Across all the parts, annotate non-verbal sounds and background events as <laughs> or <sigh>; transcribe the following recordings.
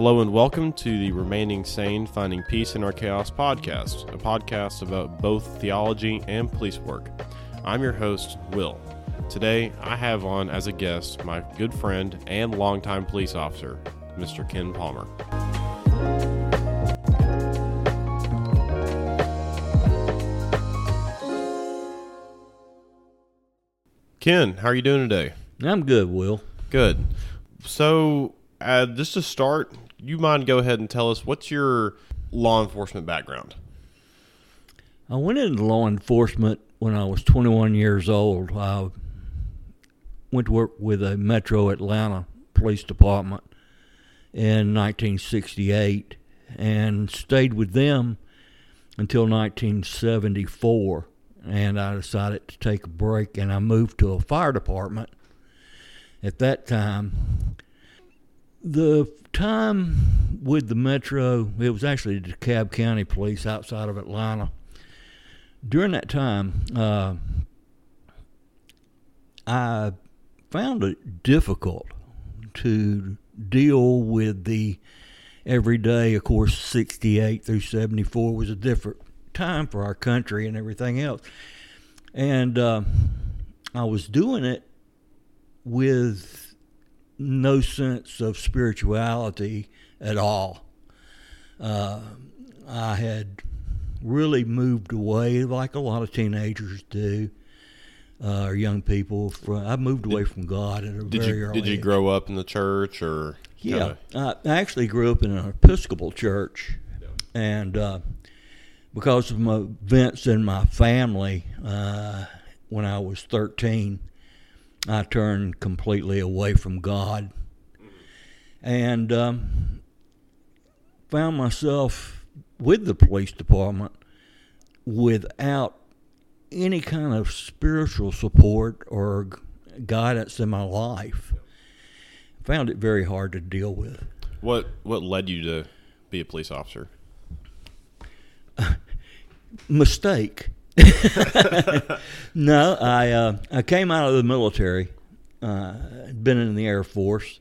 Hello and welcome to the Remaining Sane Finding Peace in Our Chaos podcast, a podcast about both theology and police work. I'm your host, Will. Today, I have on as a guest my good friend and longtime police officer, Mr. Ken Palmer. Ken, how are you doing today? I'm good, Will. Good. So, uh, just to start, you mind go ahead and tell us what's your law enforcement background? I went into law enforcement when I was 21 years old. I went to work with a Metro Atlanta Police Department in 1968 and stayed with them until 1974. And I decided to take a break and I moved to a fire department. At that time, the time with the Metro, it was actually the DeKalb County Police outside of Atlanta. During that time, uh, I found it difficult to deal with the everyday. Of course, 68 through 74 was a different time for our country and everything else. And uh, I was doing it with no sense of spirituality at all. Uh, I had really moved away, like a lot of teenagers do, uh, or young people. From I moved away from God at a Did very you early did you age. grow up in the church or Yeah, kinda- I actually grew up in an Episcopal church, and uh, because of my events in my family, uh, when I was thirteen, I turned completely away from God, and um, found myself with the police department without any kind of spiritual support or guidance in my life. Found it very hard to deal with. what what led you to be a police officer? <laughs> mistake. <laughs> no, I uh, I came out of the military, uh, been in the Air Force,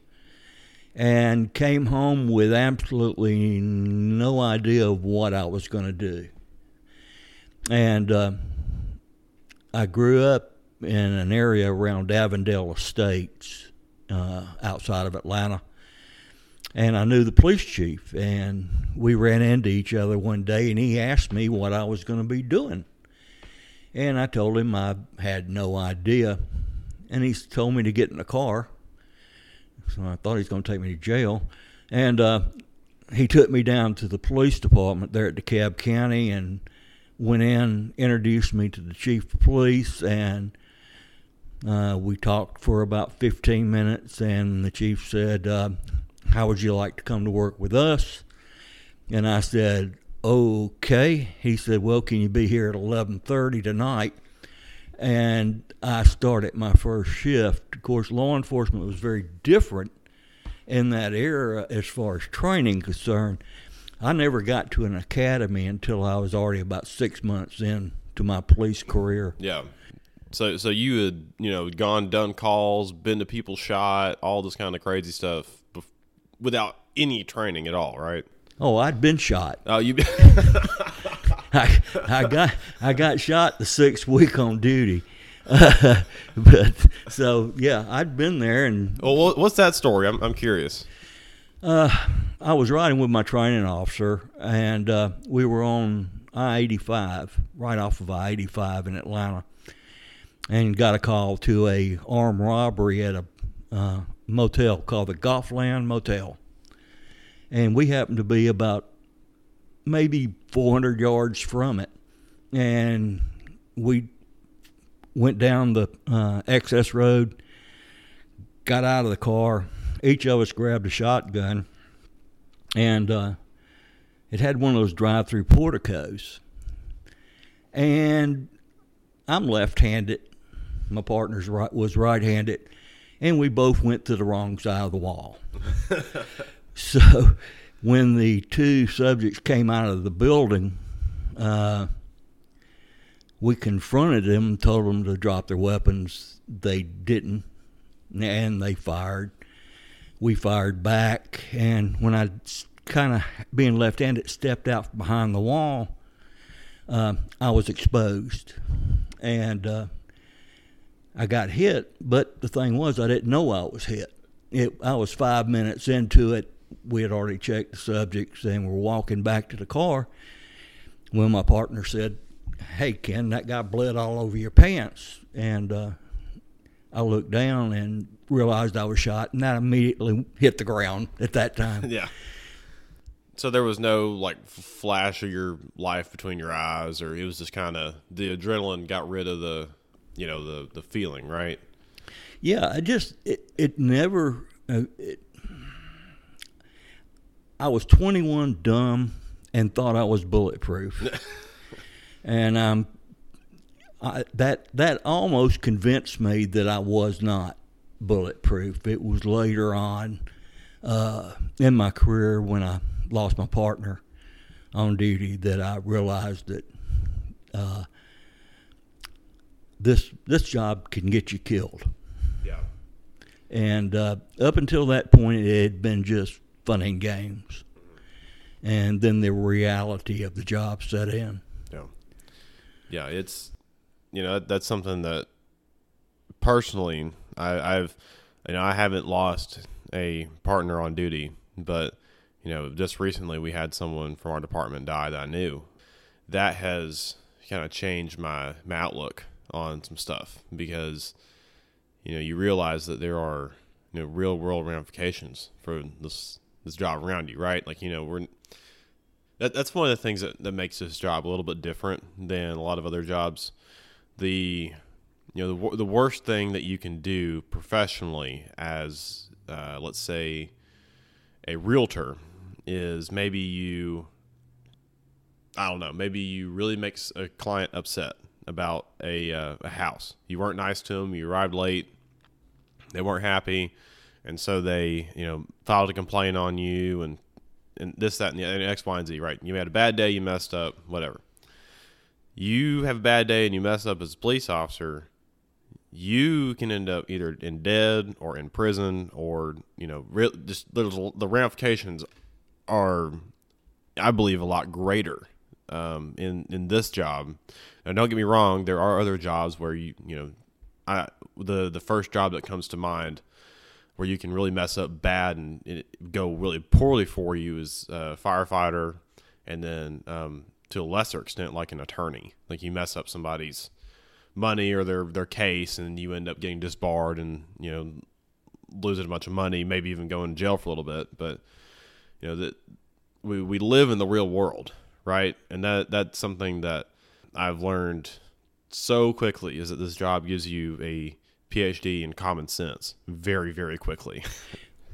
and came home with absolutely no idea of what I was going to do. And uh, I grew up in an area around Avondale Estates, uh, outside of Atlanta and I knew the police chief, and we ran into each other one day, and he asked me what I was going to be doing, and I told him I had no idea, and he told me to get in the car. So I thought he was going to take me to jail, and uh, he took me down to the police department there at DeKalb County, and went in, introduced me to the chief of police, and uh, we talked for about 15 minutes, and the chief said, uh, "How would you like to come to work with us?" And I said, "Okay." He said, "Well, can you be here at 11:30 tonight?" And I started my first shift. Of course, law enforcement was very different in that era as far as training concerned. I never got to an academy until I was already about six months in to my police career. Yeah. So so you had you know gone done calls, been to people shot, all this kind of crazy stuff, without any training at all, right? Oh, I'd been shot. Oh, you. <laughs> I, I got I got shot the sixth week on duty. <laughs> but so yeah, I'd been there, and well, what's that story? I'm I'm curious. uh, I was riding with my training officer, and uh, we were on I eighty five, right off of I eighty five in Atlanta, and got a call to a armed robbery at a uh, motel called the Golfland Motel, and we happened to be about maybe four hundred yards from it, and we went down the uh, excess road, got out of the car. Each of us grabbed a shotgun, and uh, it had one of those drive-through porticos. And I'm left-handed. My partner's right was right-handed, and we both went to the wrong side of the wall. <laughs> so, when the two subjects came out of the building, uh, we confronted them told them to drop their weapons. They didn't, and they fired. we fired back, and when I kind of being left-handed stepped out behind the wall, uh, I was exposed, and uh, I got hit. But the thing was, I didn't know I was hit. It, I was five minutes into it. We had already checked the subjects, and we're walking back to the car when my partner said, "Hey, Ken, that guy bled all over your pants," and uh, I looked down and realized I was shot, and that immediately hit the ground at that time. <laughs> yeah. So there was no like flash of your life between your eyes, or it was just kind of the adrenaline got rid of the, you know, the the feeling, right? Yeah, I just it it never. Uh, it, I was 21, dumb, and thought I was bulletproof, <laughs> and um, I, that that almost convinced me that I was not bulletproof. It was later on uh, in my career when I lost my partner on duty that I realized that uh, this this job can get you killed. Yeah. And uh, up until that point, it had been just fun and games. And then the reality of the job set in. Yeah. Yeah, it's you know that's something that personally I, I've you know I haven't lost a partner on duty, but you know just recently we had someone from our department die that I knew. That has kind of changed my, my outlook on some stuff because you know you realize that there are you know real world ramifications for this this job around you, right? Like you know we're that, that's one of the things that, that makes this job a little bit different than a lot of other jobs. The you know the, the worst thing that you can do professionally as uh, let's say a realtor is maybe you I don't know maybe you really makes a client upset about a uh, a house. You weren't nice to them. You arrived late. They weren't happy, and so they you know filed a complaint on you and and this that and, the, and X Y and Z. Right? You had a bad day. You messed up. Whatever. You have a bad day and you mess up as a police officer. You can end up either in dead or in prison or you know re- just the, the ramifications are, I believe, a lot greater um, in in this job. Now, don't get me wrong. There are other jobs where you you know, I the the first job that comes to mind where you can really mess up bad and go really poorly for you is a firefighter, and then um, to a lesser extent like an attorney. Like you mess up somebody's money or their their case, and you end up getting disbarred and you know losing a bunch of money, maybe even going to jail for a little bit. But you know that we we live in the real world, right? And that that's something that I've learned so quickly is that this job gives you a PhD in common sense very very quickly. <laughs>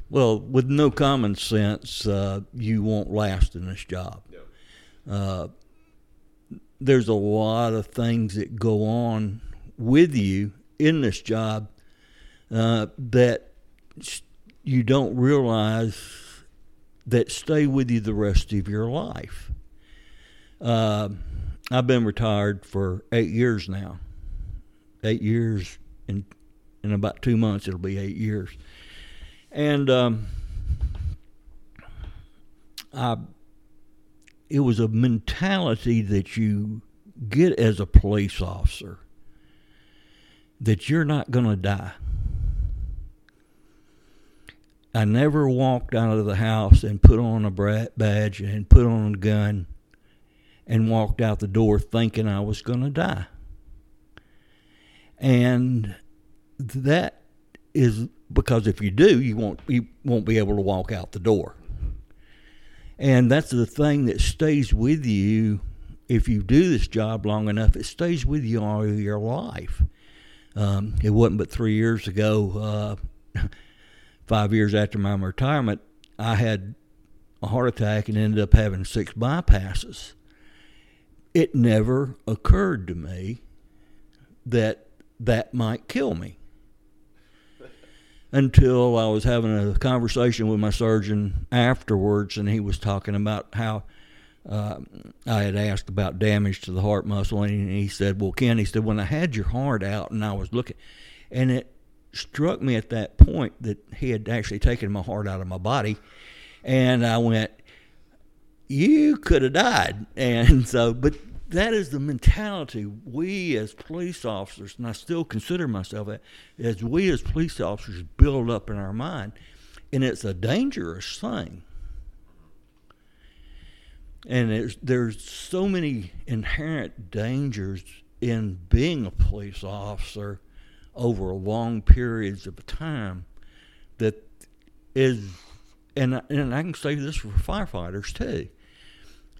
Well, with no common sense, uh, you won't last in this job. Uh, there's a lot of things that go on with you in this job uh, that you don't realize that stay with you the rest of your life. Uh, I've been retired for eight years now. Eight years in in about two months. It'll be eight years, and um, I. It was a mentality that you get as a police officer that you're not going to die. I never walked out of the house and put on a badge and put on a gun and walked out the door thinking I was going to die. And that is because if you do, you won't you won't be able to walk out the door. And that's the thing that stays with you if you do this job long enough. It stays with you all your life. Um, it wasn't but three years ago, uh, <laughs> five years after my retirement, I had a heart attack and ended up having six bypasses. It never occurred to me that that might kill me until I was having a conversation with my surgeon afterwards, and he was talking about how uh, I had asked about damage to the heart muscle, and he said, "Well, Ken," he said, "when I had your heart out and I was looking, and it struck me at that point that he had actually taken my heart out of my body, and I went, "You could have died." <laughs> And so, but that is the mentality we as police officers, and I still consider myself that, as we as police officers build up in our mind, and it's a dangerous thing. And there's, there's so many inherent dangers in being a police officer over long periods of time that is, and, and I can say this for firefighters too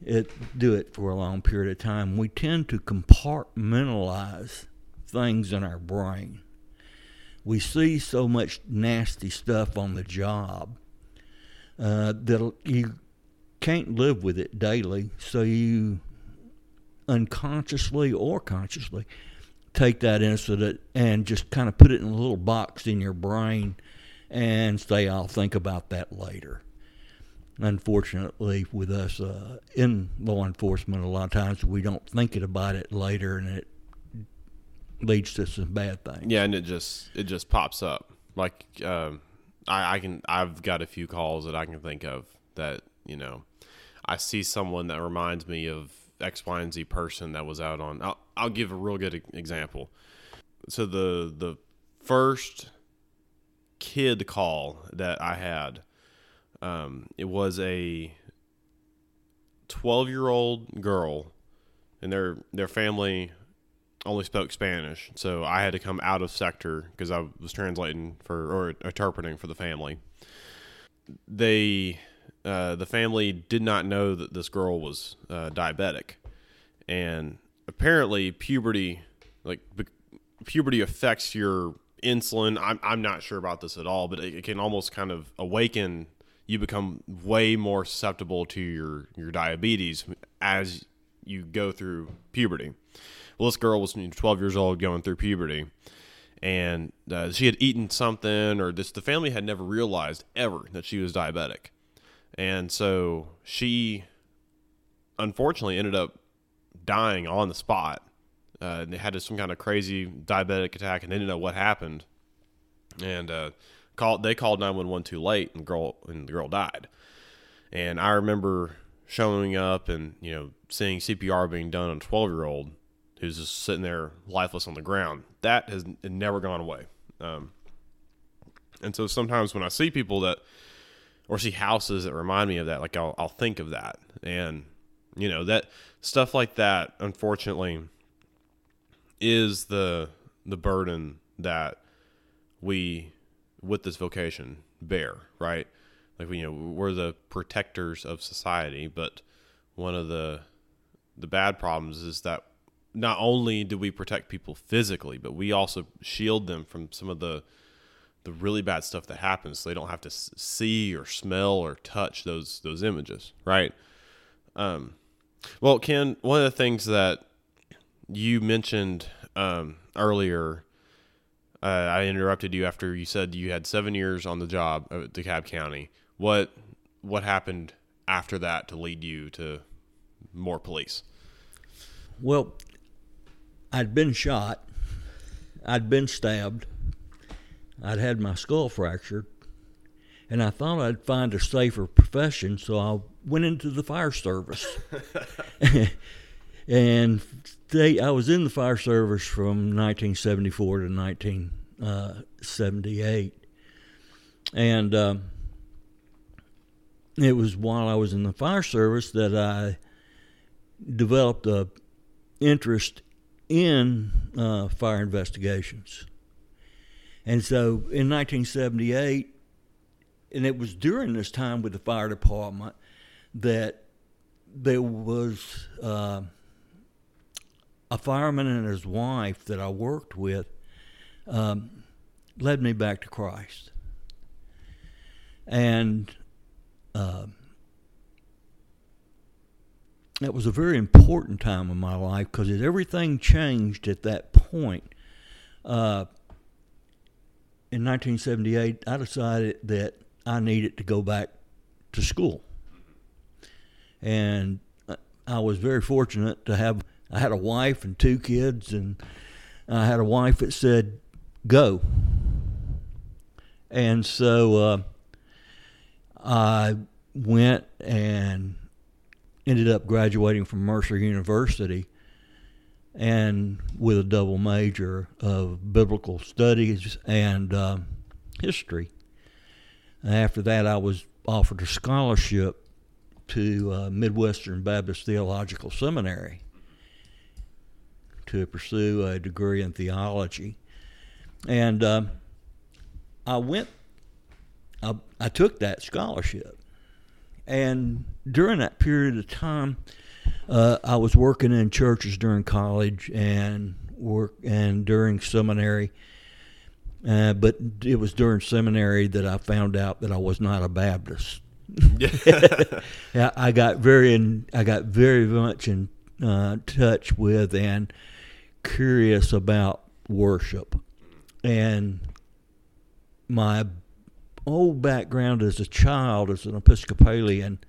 it do it for a long period of time, we tend to compartmentalize things in our brain. We see so much nasty stuff on the job uh, that you can't live with it daily, so you unconsciously or consciously take that incident and just kind of put it in a little box in your brain and say, I'll think about that later unfortunately, with us uh, in law enforcement, a lot of times we don't think about it later, and it leads to some bad things. Yeah, and it just it just pops up. Like um, I, I can I've got a few calls that I can think of that you know I see someone that reminds me of X, Y, and Z person that was out on. I'll, I'll give a real good example. So the the first kid call that I had um, it was a 12 year old girl, and their their family only spoke Spanish, so I had to come out of sector because I was translating for or interpreting for the family. They, uh, the family did not know that this girl was uh, diabetic, and apparently puberty, like puberty, affects your insulin. I'm I'm not sure about this at all, but it, it can almost kind of awaken you become way more susceptible to your your diabetes as you go through puberty. Well, this girl was 12 years old going through puberty, and uh, she had eaten something, or this the family had never realized ever that she was diabetic, and so she unfortunately ended up dying on the spot. Uh, they had some kind of crazy diabetic attack, and they didn't know what happened, and uh, called they called 911 too late and girl and the girl died. And i remember showing up and you know seeing cpr being done on a 12 year old who's just sitting there lifeless on the ground. That has never gone away. Um, and so sometimes when i see people that or see houses that remind me of that like i'll, I'll think of that. And you know that stuff like that unfortunately is the the burden that we with this vocation bear, right? Like you know, we're the protectors of society, but one of the the bad problems is that not only do we protect people physically, but we also shield them from some of the the really bad stuff that happens. So they don't have to see or smell or touch those those images, right? Um, well, Ken, one of the things that you mentioned um, earlier uh, I interrupted you after you said you had seven years on the job at DeKalb County. What what happened after that to lead you to more police? Well, I'd been shot. I'd been stabbed. I'd had my skull fractured, and I thought I'd find a safer profession, so I went into the fire service. <laughs> <laughs> and they, I was in the fire service from 1974 to 1978, and um, it was while I was in the fire service that I developed a interest in uh, fire investigations. And so in 1978, and it was during this time with the fire department that there was uh, a fireman and his wife that I worked with um, led me back to Christ. And uh, that was a very important time in my life because everything changed at that point. Uh, in 1978, I decided that I needed to go back to school. And I was very fortunate to have I had a wife and two kids, and I had a wife that said, "Go." And so uh, I went and ended up graduating from Mercer University and with a double major of biblical studies and uh, history. after that, I was offered a scholarship to uh, Midwestern Baptist Theological Seminary to pursue a degree in theology. And uh, I went, I, I took that scholarship. And during that period of time, uh, I was working in churches during college and work and during seminary. Uh, but it was during seminary that I found out that I was not a Baptist. <laughs> <laughs> yeah, I got very in, I got very much in uh, touch with and curious about worship, and my old background as a child as an Episcopalian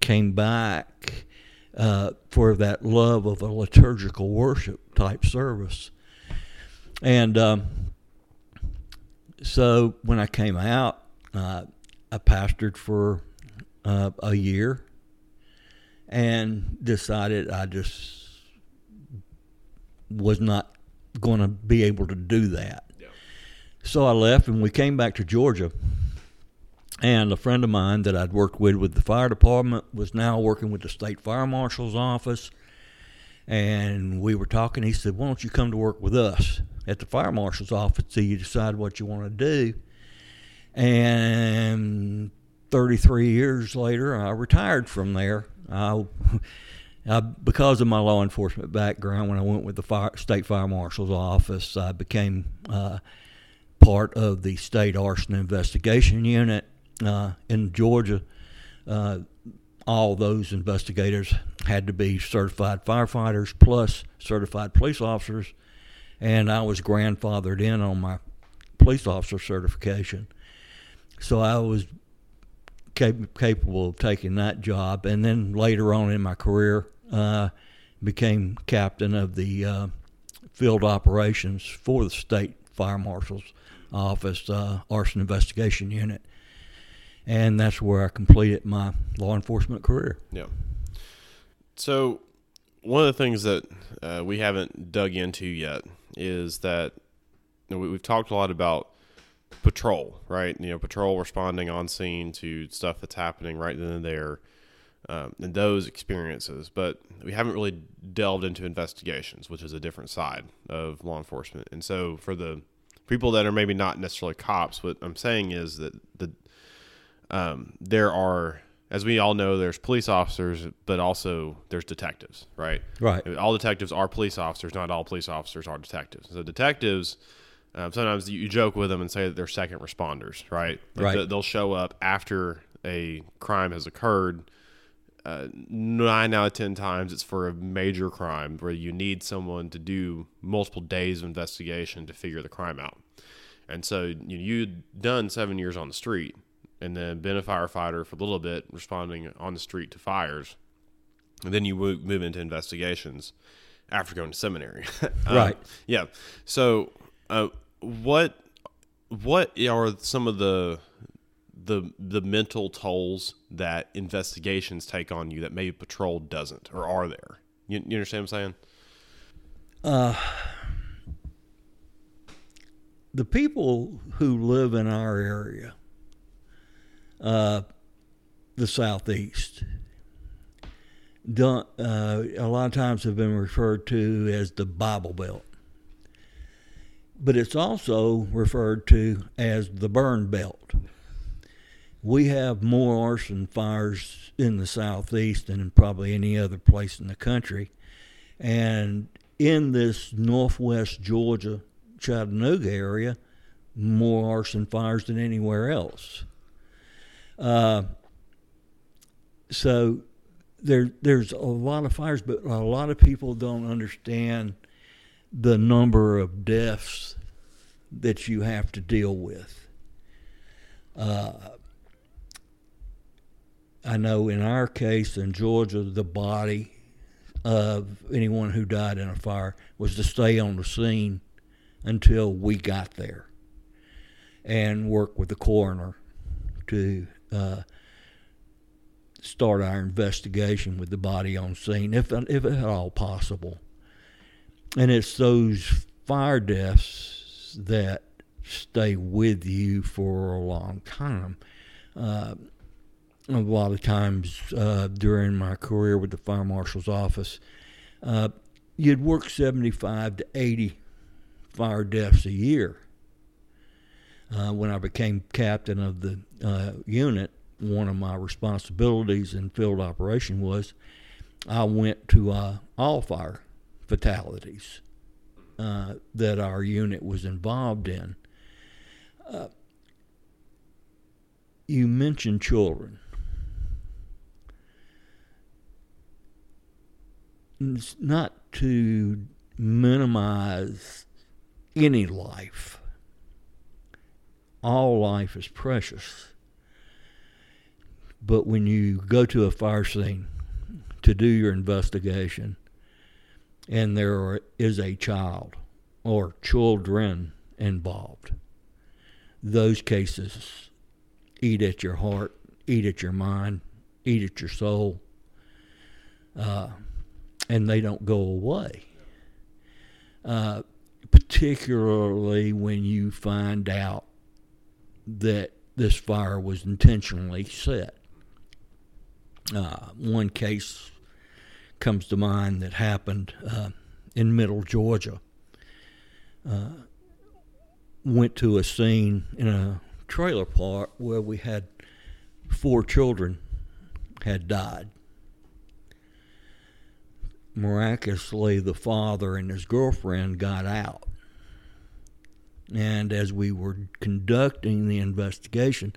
came back uh, for that love of a liturgical worship type service, and um, so when I came out, uh, I pastored for uh, a year and decided I just was not going to be able to do that. Yeah. So I left and we came back to Georgia. And a friend of mine that I'd worked with with the fire department was now working with the state fire marshal's office. And we were talking. He said, Why don't you come to work with us at the fire marshal's office till you decide what you want to do? And 33 years later, I retired from there. I, Because of my law enforcement background, when I went with the fire, state fire marshal's office, I became uh, part of the state arson investigation unit uh, in Georgia. Uh, all those investigators had to be certified firefighters plus certified police officers, and I was grandfathered in on my police officer certification. So I was cap- capable of taking that job. And then later on in my career, uh, became captain of the uh, field operations for the state fire marshal's office uh, arson investigation unit, and that's where I completed my law enforcement career. Yeah. So, one of the things that uh, we haven't dug into yet is that you know, we, have talked a lot about patrol, right? You know, patrol responding on scene to stuff that's happening right then and there, um, and those experiences. But we haven't really delved into investigations, which is a different side of law enforcement. And so, for the people that are maybe not necessarily cops, what I'm saying is that the um, there are, as we all know, there's police officers, but also there's detectives, right? Right. All detectives are police officers. Not all police officers are detectives. So detectives um, sometimes you joke with them and say that they're second responders, right? Like right. They'll show up after a crime has occurred. Uh, nine out of ten times, it's for a major crime where you need someone to do multiple days of investigation to figure the crime out. And so you you'd done seven years on the street, and then been a firefighter for a little bit, responding on the street to fires, and then you move into investigations after going to seminary. <laughs> um, right. Yeah. So uh, what what are some of the the the mental tolls that investigations take on you that maybe patrol doesn't, or are there? You, you understand what I'm saying? Uh, the people who live in our area, uh, the southeast, don't, uh, a lot of times have been referred to as the Bible Belt but it's also referred to as the burn belt. We have more arson fires in the southeast than in probably any other place in the country. And in this northwest Georgia, Chattanooga area, more arson fires than anywhere else. Uh, so there, there's a lot of fires, but a lot of people don't understand the number of deaths that you have to deal with. Uh, I know in our case in Georgia, the body of anyone who died in a fire was to stay on the scene until we got there. and work with the coroner to uh, start our investigation with the body on scene, if if at all possible. And it's those fire deaths that stay with you for a long time. Uh, a lot of times uh, during my career with the fire marshal's office, uh, you'd work 75 to 80 fire deaths a year. Uh, when I became captain of the uh, unit, one of my responsibilities in field operation was I went to uh, all fire fatalities uh, that our unit was involved in. You mentioned children. It's not to minimize any life. All life is precious. But when you go to a fire scene to do your investigation and there is a child or children involved, those cases eat at your heart, eat at your mind, eat at your soul, uh, and they don't go away. Uh, particularly when you find out that this fire was intentionally set. Uh, one case comes to mind that happened uh, in Middle Georgia. Uh, went to a scene in a trailer park where we had four children had died. Miraculously, the father and his girlfriend got out. And as we were conducting the investigation,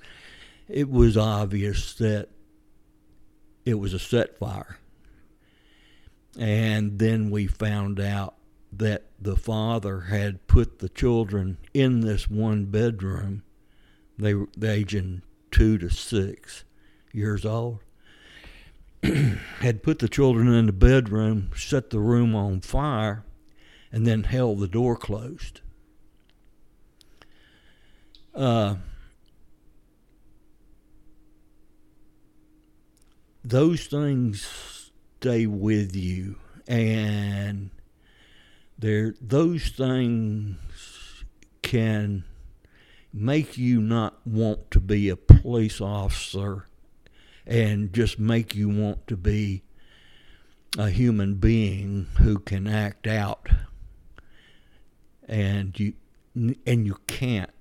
it was obvious that it was a set fire. And then we found out that the father had put the children in this one bedroom. They were aging two to six years old. <clears throat> had put the children in the bedroom, set the room on fire, and then held the door closed. Uh, those things stay with you and there those things can make you not want to be a police officer and just make you want to be a human being who can act out and you and you can't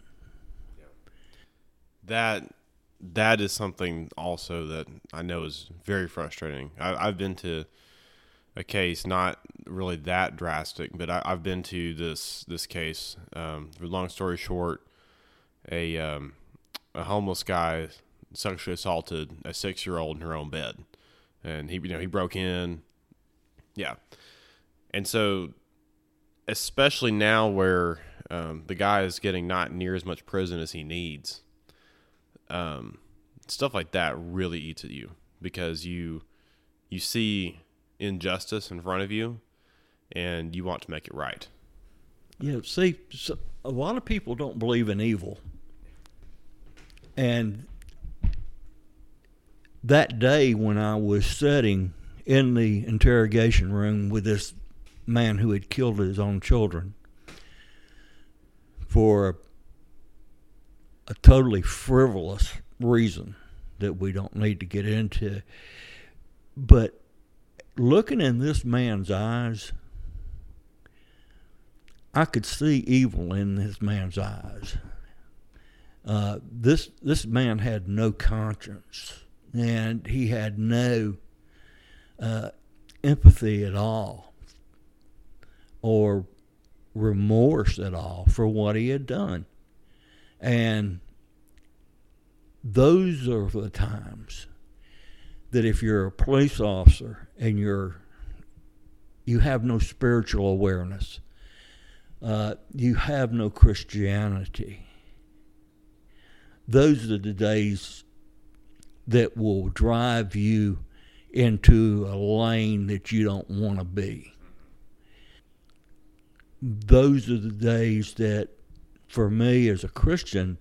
that that is something also that I know is very frustrating. I, have been to a case not really that drastic, but I, have been to this this case. Um, long story short, a um, a homeless guy sexually assaulted a six year old in her own bed, and he you know he broke in, yeah, and so especially now where um, the guy is getting not near as much prison as he needs um, stuff like that really eats at you because you you see injustice in front of you and you want to make it right. Yeah, see, a lot of people don't believe in evil. And that day when I was sitting in the interrogation room with this man who had killed his own children for a totally frivolous reason that we don't need to get into. But looking in this man's eyes, I could see evil in this man's eyes. Uh, this this man had no conscience, and he had no uh, empathy at all, or remorse at all for what he had done. And those are the times that if you're a police officer and you're you have no spiritual awareness, uh, you have no Christianity. Those are the days that will drive you into a lane that you don't want to be. Those are the days that for me as a Christian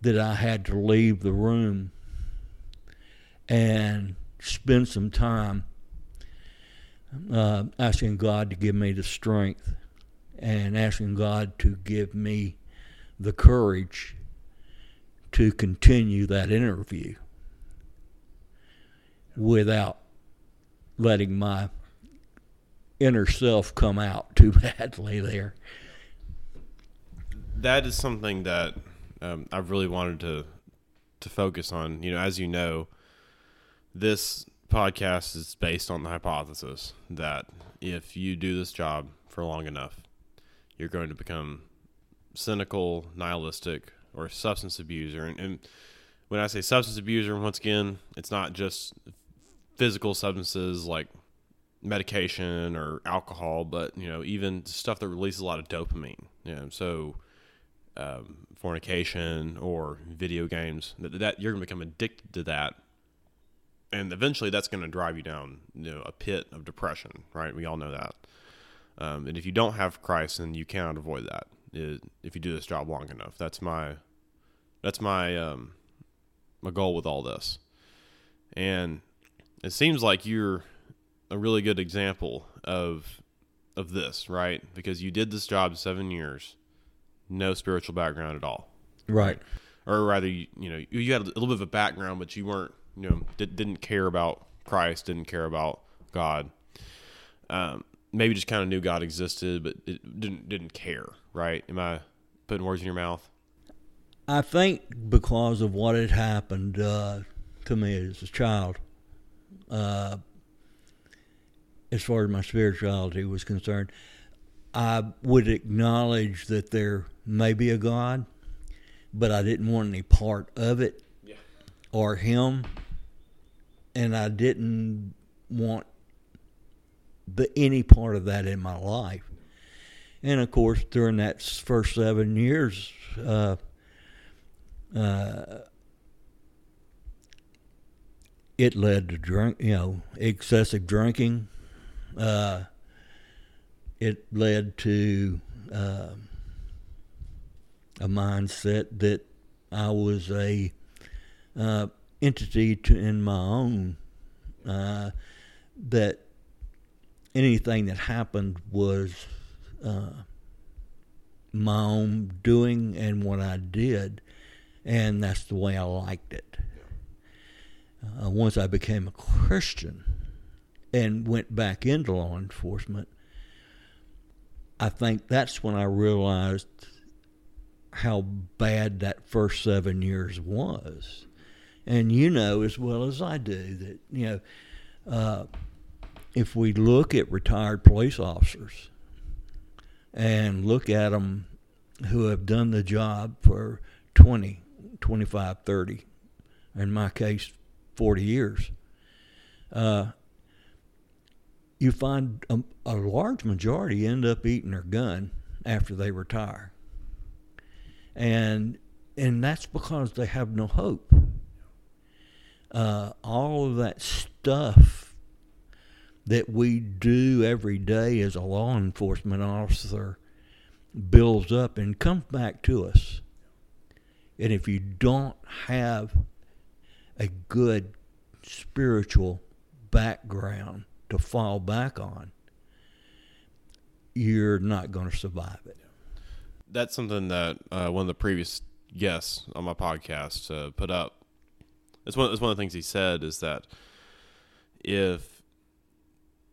that I had to leave the room and spend some time uh, asking God to give me the strength and asking God to give me the courage to continue that interview without letting my inner self come out too <laughs> badly there. That is something that um, I've really wanted to to focus on. You know, as you know, this podcast is based on the hypothesis that if you do this job for long enough, you're going to become cynical, nihilistic, or substance abuser. And, and when I say substance abuser, once again, it's not just physical substances like medication or alcohol, but you know even stuff that releases a lot of dopamine. You know, so um, fornication or video games that, that you're going to become addicted to that, and eventually that's going to drive you down you know a pit of depression. Right? We all know that. Um, and if you don't have Christ, then you cannot avoid that. It, if you do this job long enough, that's my that's my um, my goal with all this. And it seems like you're a really good example of of this, right? Because you did this job seven years, no spiritual background at all, right? Or rather, you, you know, you had a little bit of a background, but you weren't, you know, did, didn't care about Christ, didn't care about God. Um, maybe just kind of knew God existed, but it didn't didn't care, right? Am I putting words in your mouth? I think because of what had happened uh, to me as a child, uh, as far as my spirituality was concerned, I would acknowledge that there may be a God, but I didn't want any part of it yeah. or Him, and I didn't want the any part of that in my life. And of course, during that first seven years, uh, uh, it led to drink, you know, excessive drinking, uh, it led to uh, a mindset that I was a uh, entity to, in my own. Uh, that anything that happened was uh, my own doing and what I did, and that's the way I liked it. Uh, once I became a Christian, and went back into law enforcement, I think that's when I realized how bad that first seven years was. And you know as well as I do that, you know, uh, if we look at retired police officers and look at them who have done the job for 20, 25, 30, in my case, 40 years, uh, you find a, a, large majority end up eating their gun after they retire. And and that's because they have no hope. Uh, all of that stuff that we do every day as a law enforcement officer builds up and comes back to us. And if you don't have a good spiritual background, to fall back on, you're not going to survive it. That's something that uh, one of the previous guests on my podcast uh, put up. It's one, it's one of the things he said is that if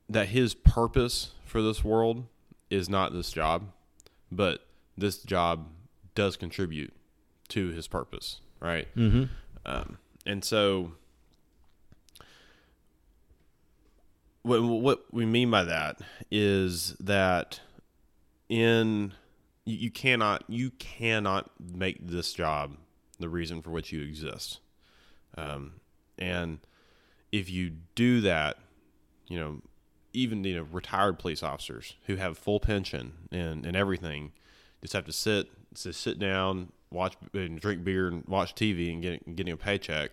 that his purpose for this world is not this job, but this job does contribute to his purpose, right? Mm-hmm. Um, and so what what we mean by that is that in you cannot you cannot make this job the reason for which you exist, um, and if you do that, you know, even you know retired police officers who have full pension and and everything just have to sit to sit down, watch and drink beer and watch TV and get, getting a paycheck,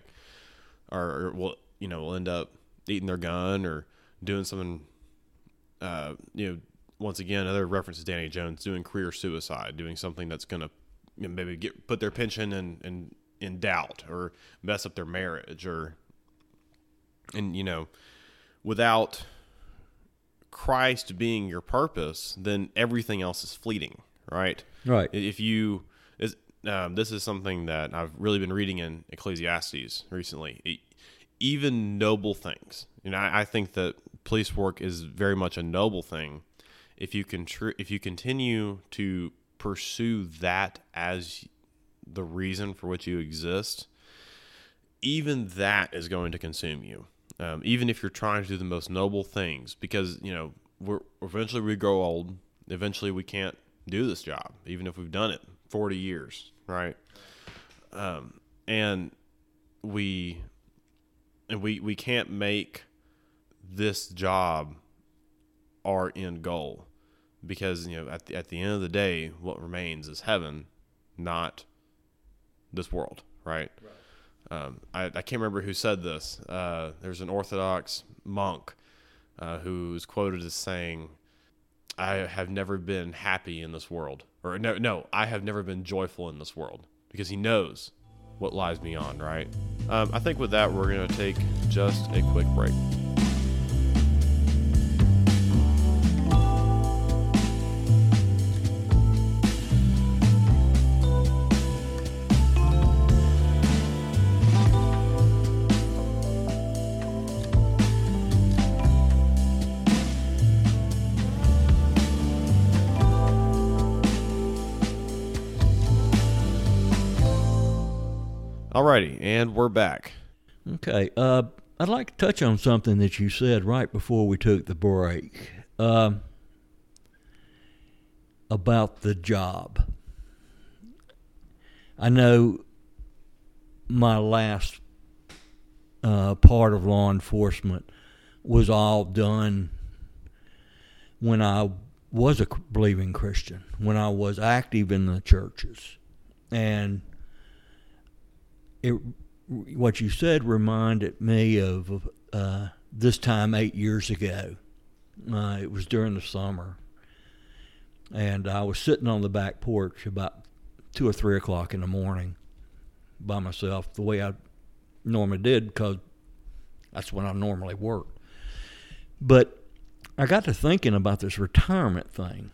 or, or will you know will end up eating their gun or doing something, uh, you know, once again, another reference to Danny Jones doing career suicide, doing something that's going to you know, maybe get put their pension in, in in doubt or mess up their marriage or and you know without Christ being your purpose, then everything else is fleeting, right? Right. If you, um, this is something that I've really been reading in Ecclesiastes recently. It, even noble things, know, I, I, think that police work is very much a noble thing. If you can, tr- if you continue to pursue that as the reason for which you exist, even that is going to consume you um, even if you're trying to do the most noble things, because you know we're eventually we grow old. Eventually, we can't do this job, even if we've done it 40 years, right? Um, and we and we we can't make this job our end goal because you know at the, at the end of the day what remains is heaven not this world right, right. Um, I, I, can't remember who said this. Uh, there's an Orthodox monk uh, who's quoted as saying, "I have never been happy in this world," or no, no, I have never been joyful in this world because he knows what lies beyond. Right. Um, I think with that, we're going to take just a quick break. Alrighty, and we're back. Okay, uh, I'd like to touch on something that you said right before we took the break uh, about the job. I know my last uh, part of law enforcement was all done when I was a believing Christian, when I was active in the churches. And it, what you said reminded me of uh, this time eight years ago. Uh, it was during the summer, and I was sitting on the back porch about two or three o'clock in the morning by myself, the way I normally did, because that's when I normally worked. But I got to thinking about this retirement thing,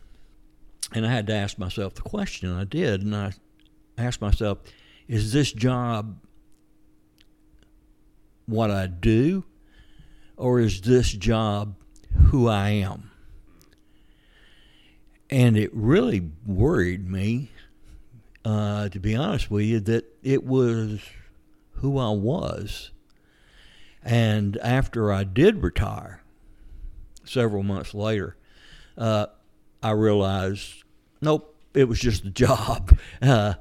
and I had to ask myself the question. I did, and I asked myself, is this job what I do, or is this job who I am? And it really worried me, uh, to be honest with you, that it was who I was. And after I did retire, several months later, uh, I realized, nope, it was just a job. <laughs> Uh,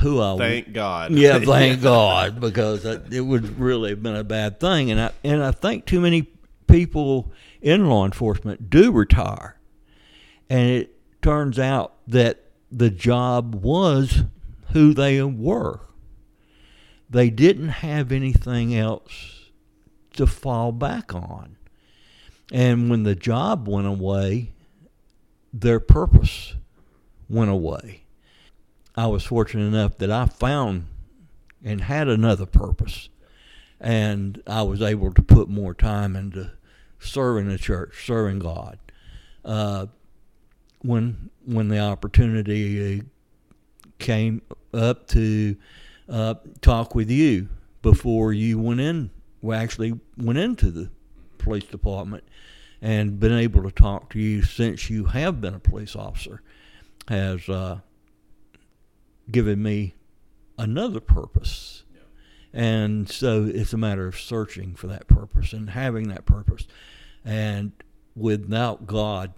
who I thank God. Yeah, <laughs> thank God, because it would really have been a bad thing. And I and I think too many people in law enforcement do retire, and it turns out that the job was who they were. They didn't have anything else to fall back on. And when the job went away, their purpose went away. I was fortunate enough that I found and had another purpose. And I was able to put more time into serving the church, serving God. Uh, when when the opportunity came up to uh, talk with you before you went in, we actually went into the police department and been able to talk to you since you have been a police officer has uh, given me another purpose. And so it's a matter of searching for that purpose and having that purpose. And without God,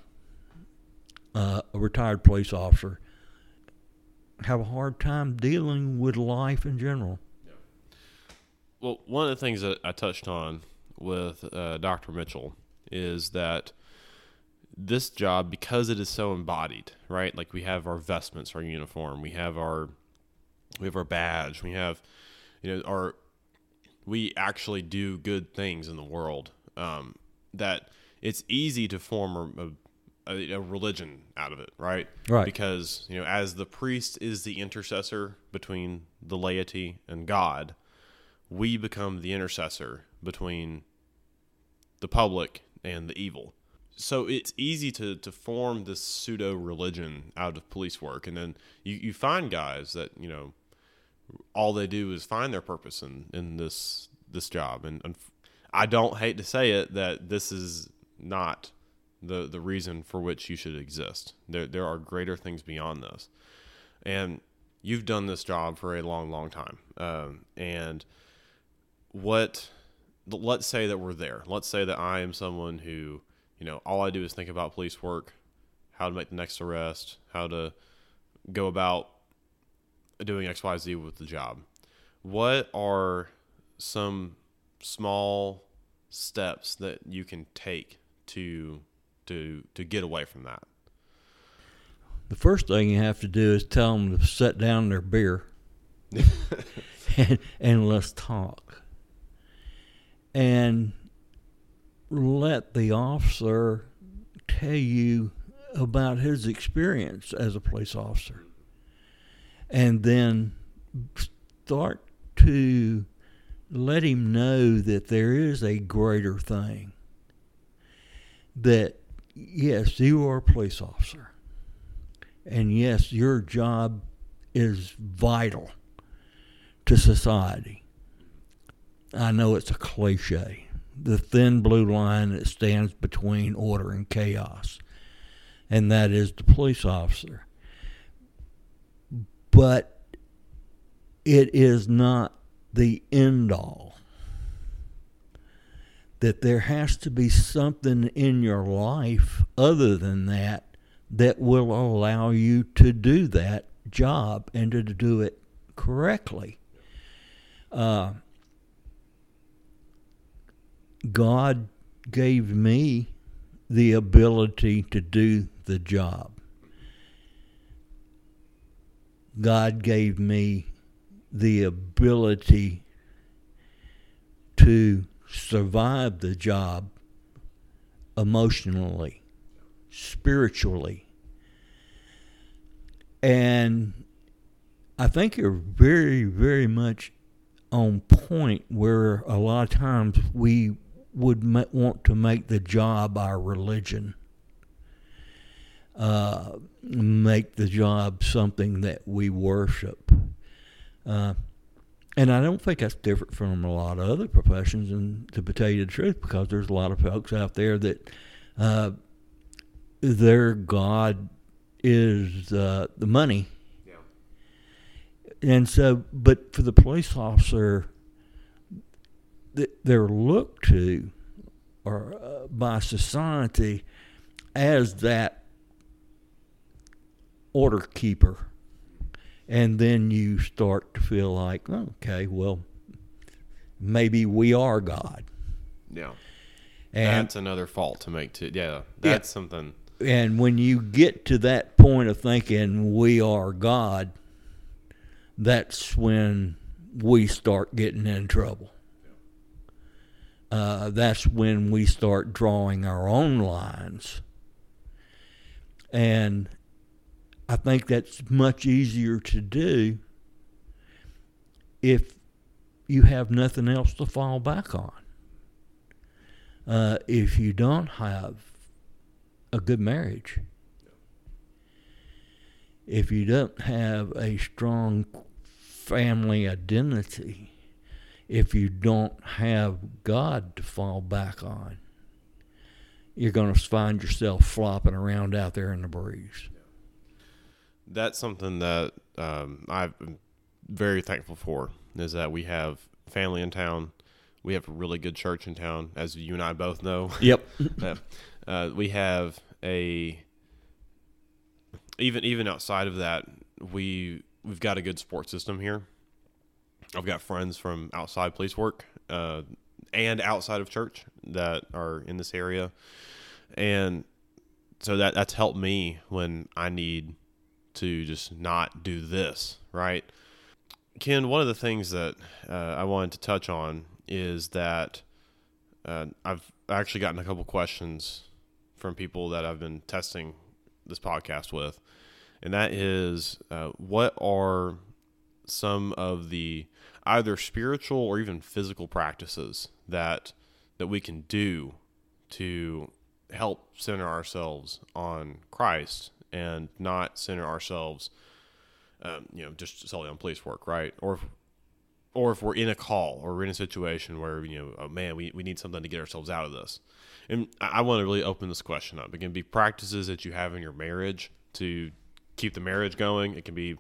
uh, a retired police officer have a hard time dealing with life in general. Yeah. Well, one of the things that I touched on with uh, Dr. Mitchell is that this job because it is so embodied, right? Like we have our vestments, our uniform, we have our we have our badge, we have you know our we actually do good things in the world. Um, that it's easy to form a, a a, a religion out of it, right? Right. Because you know, as the priest is the intercessor between the laity and God, we become the intercessor between the public and the evil. So it's easy to, to form this pseudo religion out of police work. And then you, you find guys that, you know, all they do is find their purpose in, in this this job. And, and I don't hate to say it that this is not the the reason for which you should exist. There there are greater things beyond this. And you've done this job for a long, long time. Um, and what let's say that we're there. Let's say that I am someone who, you know, all I do is think about police work, how to make the next arrest, how to go about doing XYZ with the job. What are some small steps that you can take to to to get away from that? The first thing you have to do is tell them to set down their beer <laughs> <laughs> and, and let's talk. And let the officer tell you about his experience as a police officer. And then start to let him know that there is a greater thing. That, yes, you are a police officer. And yes, your job is vital to society. I know it's a cliche. The thin blue line that stands between order and chaos, and that is the police officer. But it is not the end all. That there has to be something in your life other than that that will allow you to do that job and to do it correctly. Uh, God gave me the ability to do the job. God gave me the ability to survive the job emotionally, spiritually. And I think you're very, very much on point where a lot of times we would ma- want to make the job our religion. Uh, make the job something that we worship. Uh, and I don't think that's different from a lot of other professions, and to tell you the truth, because there's a lot of folks out there that uh, their God is uh, the money. Yeah. And so, but for the police officer, they're looked to or uh, by society as that order keeper and then you start to feel like okay well maybe we are god Yeah. and that's another fault to make too. Yeah. That's something and when you get to that point of thinking we are god that's when we start getting in trouble uh, that's when we start drawing our own lines. And I think that's much easier to do if you have nothing else to fall back on. Uh, if you don't have a good marriage, if you don't have a strong family identity, if you don't have God to fall back on, you're going to find yourself flopping around out there in the breeze. that's something that um, I'm very thankful for is that we have family in town. We have a really good church in town, as you and I both know. Yep. <laughs> Uh, we have a even even outside of that, we we've got a good sports system here. I've got friends from outside police work uh, and outside of church that are in this area, and so that that's helped me when I need to just not do this right. Ken, one of the things that uh, I wanted to touch on is that uh, I've actually gotten a couple questions from people that I've been testing this podcast with, and that is uh, what are some of the either spiritual or even physical practices that that we can do to help center ourselves on Christ and not center ourselves, um, you know, just solely on police work, right? Or if, or if we're in a call or we're in a situation where you know, oh man, we, we need something to get ourselves out of this. And I, I want to really open this question up. It can be practices that you have in your marriage to keep the marriage going. It can be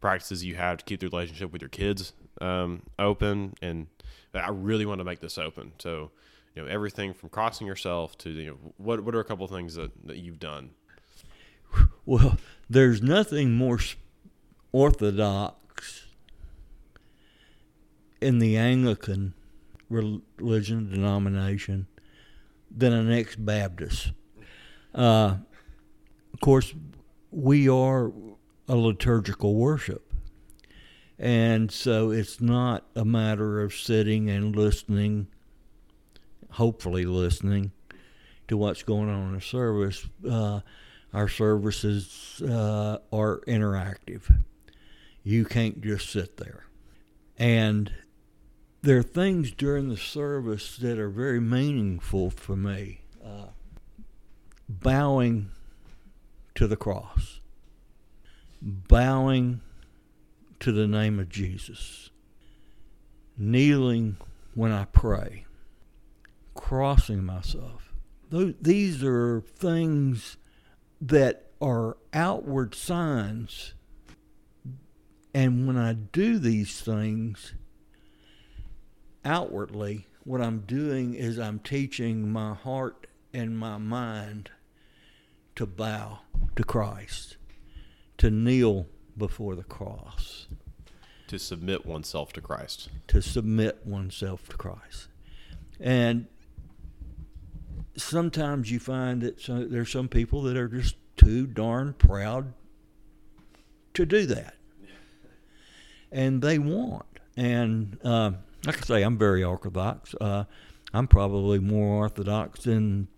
practices you have to keep the relationship with your kids um, open. And I really want to make this open. So, you know, everything from crossing yourself to you know, what what are a couple of things that, that you've done? Well, there's nothing more orthodox in the Anglican religion denomination than an ex Baptist. Uh, of course, we are a liturgical worship. And so it's not a matter of sitting and listening, hopefully listening to what's going on in the service. Uh, our services uh, are interactive. You can't just sit there. And there are things during the service that are very meaningful for me. Uh, bowing to the cross, bowing to the name of Jesus, kneeling when I pray, crossing myself. These are things that are outward signs. And when I do these things outwardly, what I'm doing is I'm teaching my heart and my mind to bow to Christ, to kneel before the cross, to submit oneself to Christ, to submit oneself to Christ. And sometimes you find that some, there's some people that are just too darn proud to do that, and they want. And uh, like I say, I'm very orthodox. Uh, I'm probably more orthodox than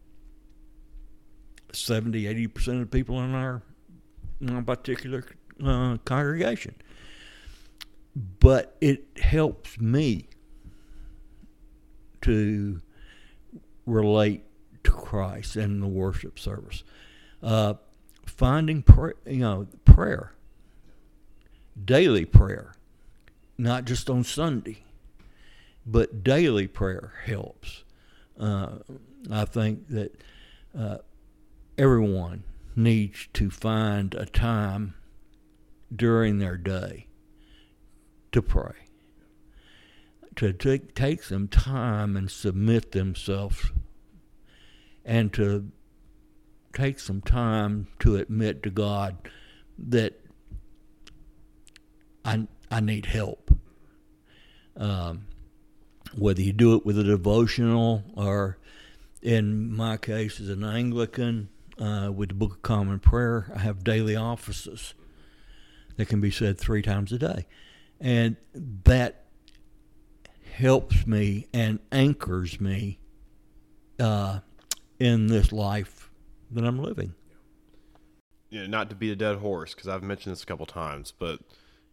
70, 80 percent of the people in our, in our particular uh, congregation. But it helps me to relate to Christ and the worship service. Uh, finding prayer, you know, prayer, daily prayer, not just on Sunday, but daily prayer helps. Uh, I think that uh, everyone needs to find a time during their day to pray, to take, take some time and submit themselves and to take some time to admit to God that I I need help. Um, whether you do it with a devotional or, in my case, as an Anglican, uh, with the Book of Common Prayer, I have daily offices that can be said three times a day, and that helps me and anchors me uh, in this life that I'm living. Know, not to beat a dead horse, because I've mentioned this a couple times, but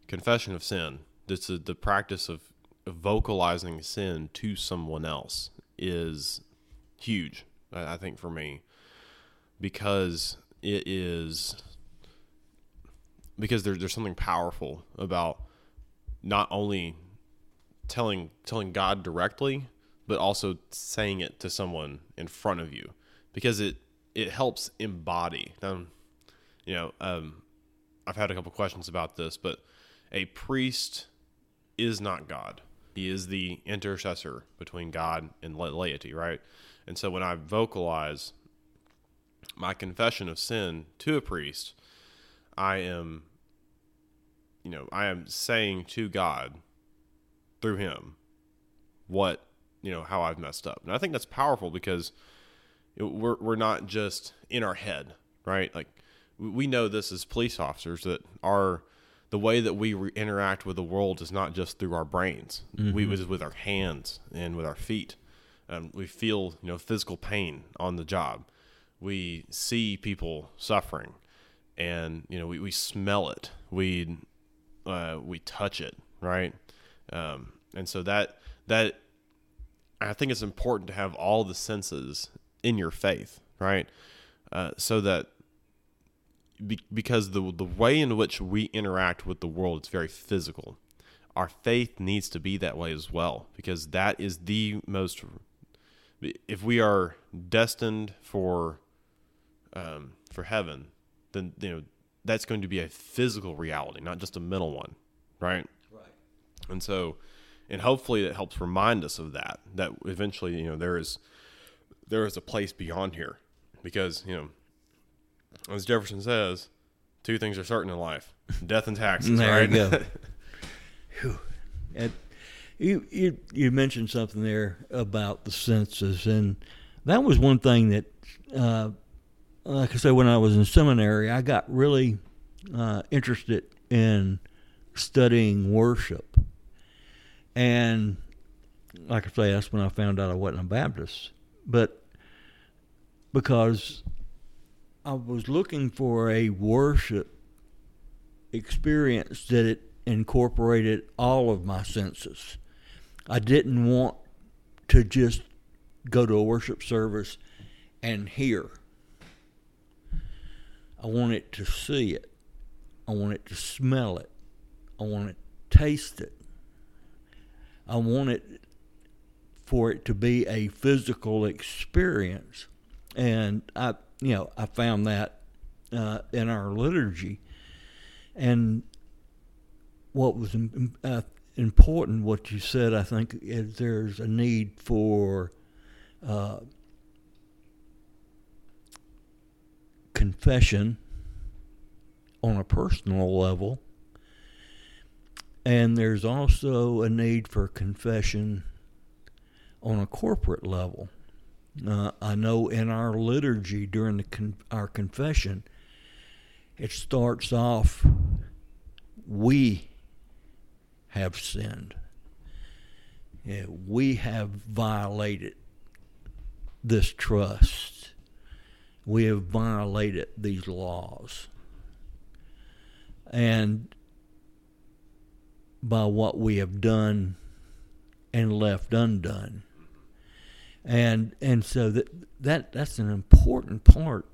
confession of sin, this is the practice of, vocalizing sin to someone else, is huge. I think for me, because it is because there, there's something powerful about not only telling telling God directly, but also saying it to someone in front of you because it it helps embody. You know, um, I've had a couple questions about this, but a priest is not God. He is the intercessor between God and laity, right? And so when I vocalize my confession of sin to a priest, I am, you know, I am saying to God through him what, you know, how I've messed up. And I think that's powerful because we're we're not just in our head, right? Like we know this as police officers that our the way that we re- interact with the world is not just through our brains. Mm-hmm. We was with our hands and with our feet. Um, we feel you know physical pain on the job. we see people suffering, and you know we, we smell it, we uh, we touch it, right? Um, and so that that I think it's important to have all the senses in your faith, right? Uh, so that be, because the the way in which we interact with the world is very physical. Our faith needs to be that way as well, because that is the most. If we are destined for, um, for heaven, then you know that's going to be a physical reality, not just a mental one, right? Right. And so, and hopefully it helps remind us of that. That eventually, you know, there is there is a place beyond here, because you know, as Jefferson says, two things are certain in life: death and taxes. There right? you go. <laughs> And you, you you mentioned something there about the census, and that was one thing that, uh, like I say, when I was in seminary, I got really uh, interested in studying worship, and like I say, that's when I found out I wasn't a Baptist, but because I was looking for a worship experience that it incorporated all of my senses. I didn't want to just go to a worship service and hear. I want it to see it. I want it to smell it. I want it to taste it. I want it for it to be a physical experience. And I, you know, I found that uh, in our liturgy. And what was uh, important, what you said, I think, is there's a need for uh, confession on a personal level, and there's also a need for confession on a corporate level. Uh, I know in our liturgy during the con- our confession, it starts off, we have sinned. Yeah, we have violated this trust. We have violated these laws. And by what we have done and left undone. And and so that that that's an important part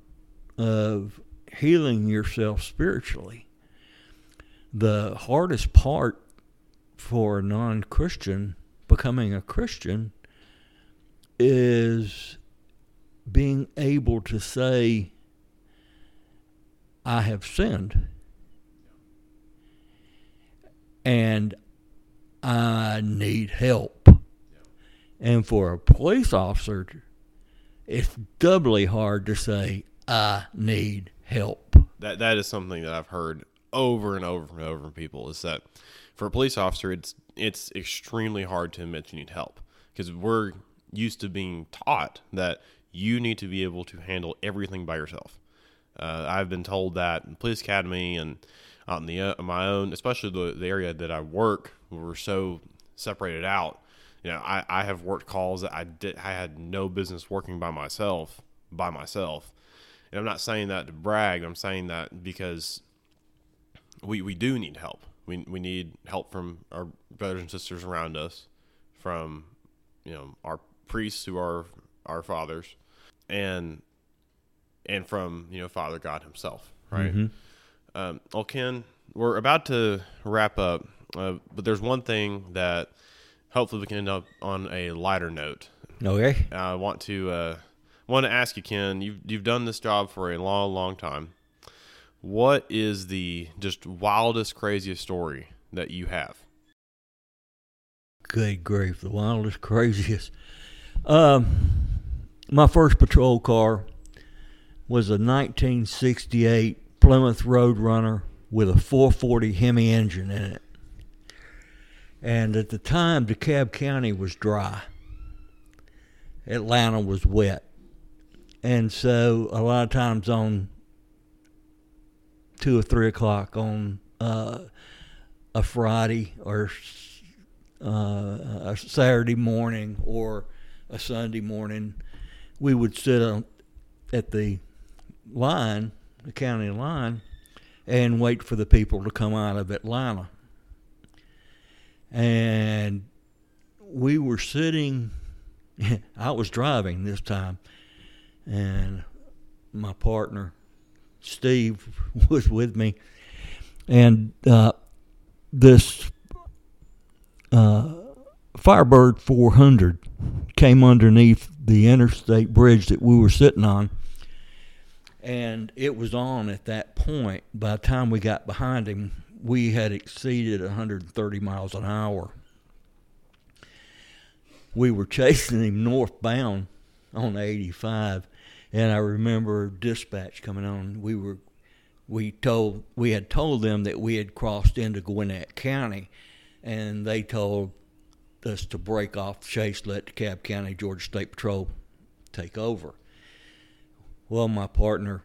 of healing yourself spiritually. The hardest part for a non Christian becoming a Christian is being able to say, I have sinned. And I need help. And for a police officer, it's doubly hard to say, I need help. That that is something that I've heard over and over and over from people is that for a police officer, it's it's extremely hard to admit you need help because we're used to being taught that you need to be able to handle everything by yourself. Uh, I've been told that in police academy and out in the uh, my own, especially the, the area that I work, we're so separated out. You know, I, I have worked calls that I did I had no business working by myself by myself. And I'm not saying that to brag. I'm saying that because we we do need help. We we need help from our brothers and sisters around us, from you know our priests who are our fathers, and and from you know Father God Himself, right? Mm-hmm. Um, well, Ken, we're about to wrap up, uh, but there's one thing that hopefully we can end up on a lighter note. Okay. I want to uh, want to ask you, Ken. You've you've done this job for a long, long time. What is the just wildest, craziest story that you have? Good grief, the wildest, <laughs> craziest. Um, my first patrol car was a 1968 Plymouth Roadrunner with a 440 Hemi engine in it. And at the time, DeKalb County was dry. Atlanta was wet. And so a lot of times on two or three o'clock on uh, a Friday or uh, a Saturday morning or a Sunday morning, we would sit on at the line, the county line, and wait for the people to come out of Atlanta. And we were sitting, <laughs> I was driving this time, and my partner, Steve, <laughs> was with me. And uh, this uh, Firebird 400 came underneath the interstate bridge that we were sitting on and it was on at that point. By the time we got behind him, we had exceeded 130 miles an hour. We were <laughs> chasing him northbound on 85, and I remember dispatch coming on. We were we told we had told them that we had crossed into Gwinnett County, and they told us to break off chase, let DeKalb County Georgia State Patrol take over. Well, my partner,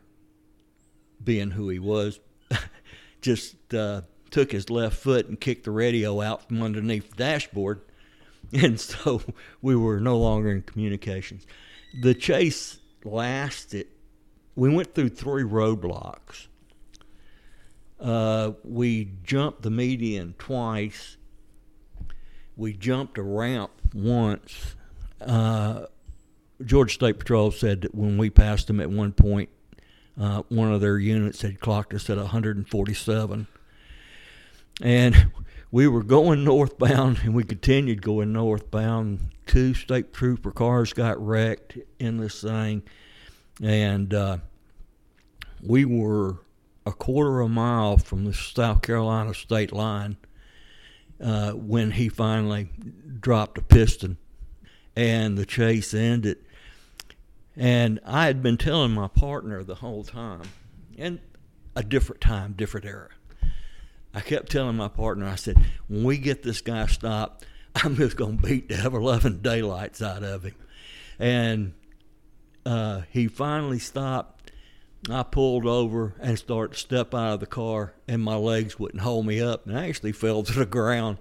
being who he was, <laughs> just uh, took his left foot and kicked the radio out from underneath the dashboard. <laughs> And so we were no longer in communications. The chase lasted, we went through three roadblocks. Uh, we jumped the median twice. We jumped a ramp once. Uh, Georgia State Patrol said that when we passed them at one point, uh, one of their units had clocked us at 147. And <laughs> we were going northbound, and we continued going northbound. Two state trooper cars got wrecked in this thing, and uh, we were a quarter of a mile from the South Carolina state line uh, when he finally dropped a piston, and the chase ended. And I had been telling my partner the whole time, and a different time, different era. I kept telling my partner, I said, when we get this guy stopped, <laughs> I'm just going to beat the ever loving daylights out of him. And uh, he finally stopped. I pulled over and started to step out of the car, and my legs wouldn't hold me up, and I actually fell <laughs> to the ground.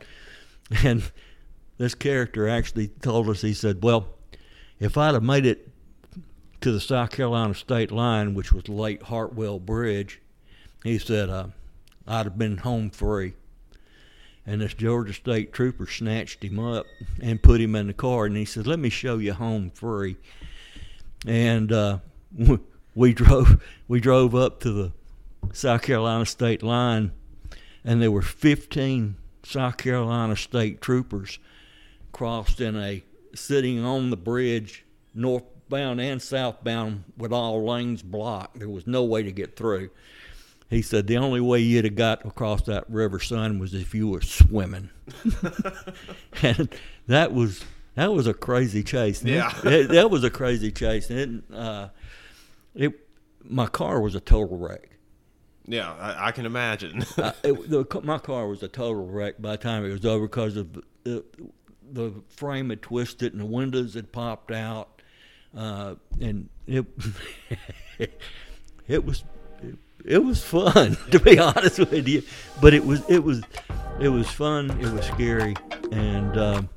And this character actually told us, he said, Well, if I'd have made it to the South Carolina state line, which was Lake Hartwell Bridge, he said, uh, I'd have been home free. And this Georgia State trooper snatched him up and put him in the car, and he said, "Let me show you home free." And uh, we drove we drove up to the South Carolina state line, and there were 15 South Carolina state troopers crossed in a sitting on the bridge northbound and southbound with all lanes blocked. There was no way to get through. He said the only way you'd have got across that river, son, was if you were swimming. <laughs> and that was that was a crazy chase. Yeah. It- that was a crazy chase. And it, uh, it, my car was a total wreck. Yeah, I, I can imagine. <laughs> uh, it, the, my car was a total wreck by the time it was over because of the, the frame had twisted and the windows had popped out, uh, and it <laughs> it was it, it was fun <laughs> to be honest with you, but it was it was it was fun. It was scary, and um,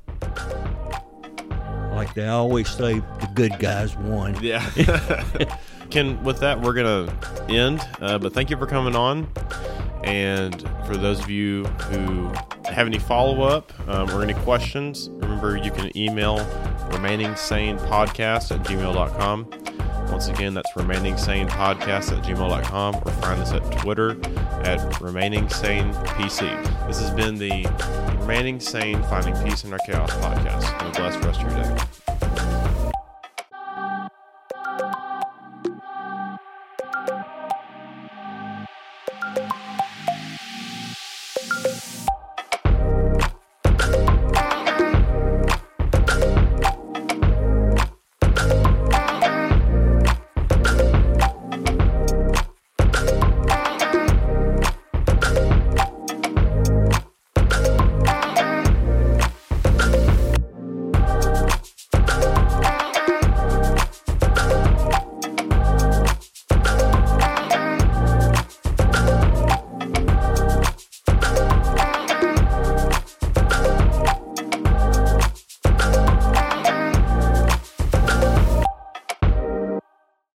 like they always say, the good guys won. yeah. Ken, with that, we're going to end. Uh, but thank you for coming on. And for those of you who have any follow up um, or any questions, remember you can email remaining sane podcast at gmail.com. Once again, that's remaining sane podcast at gmail.com or find us at Twitter at remaining sane PC. This has been the Remaining Sane Finding Peace in Our Chaos podcast. Have a blessed rest of your day.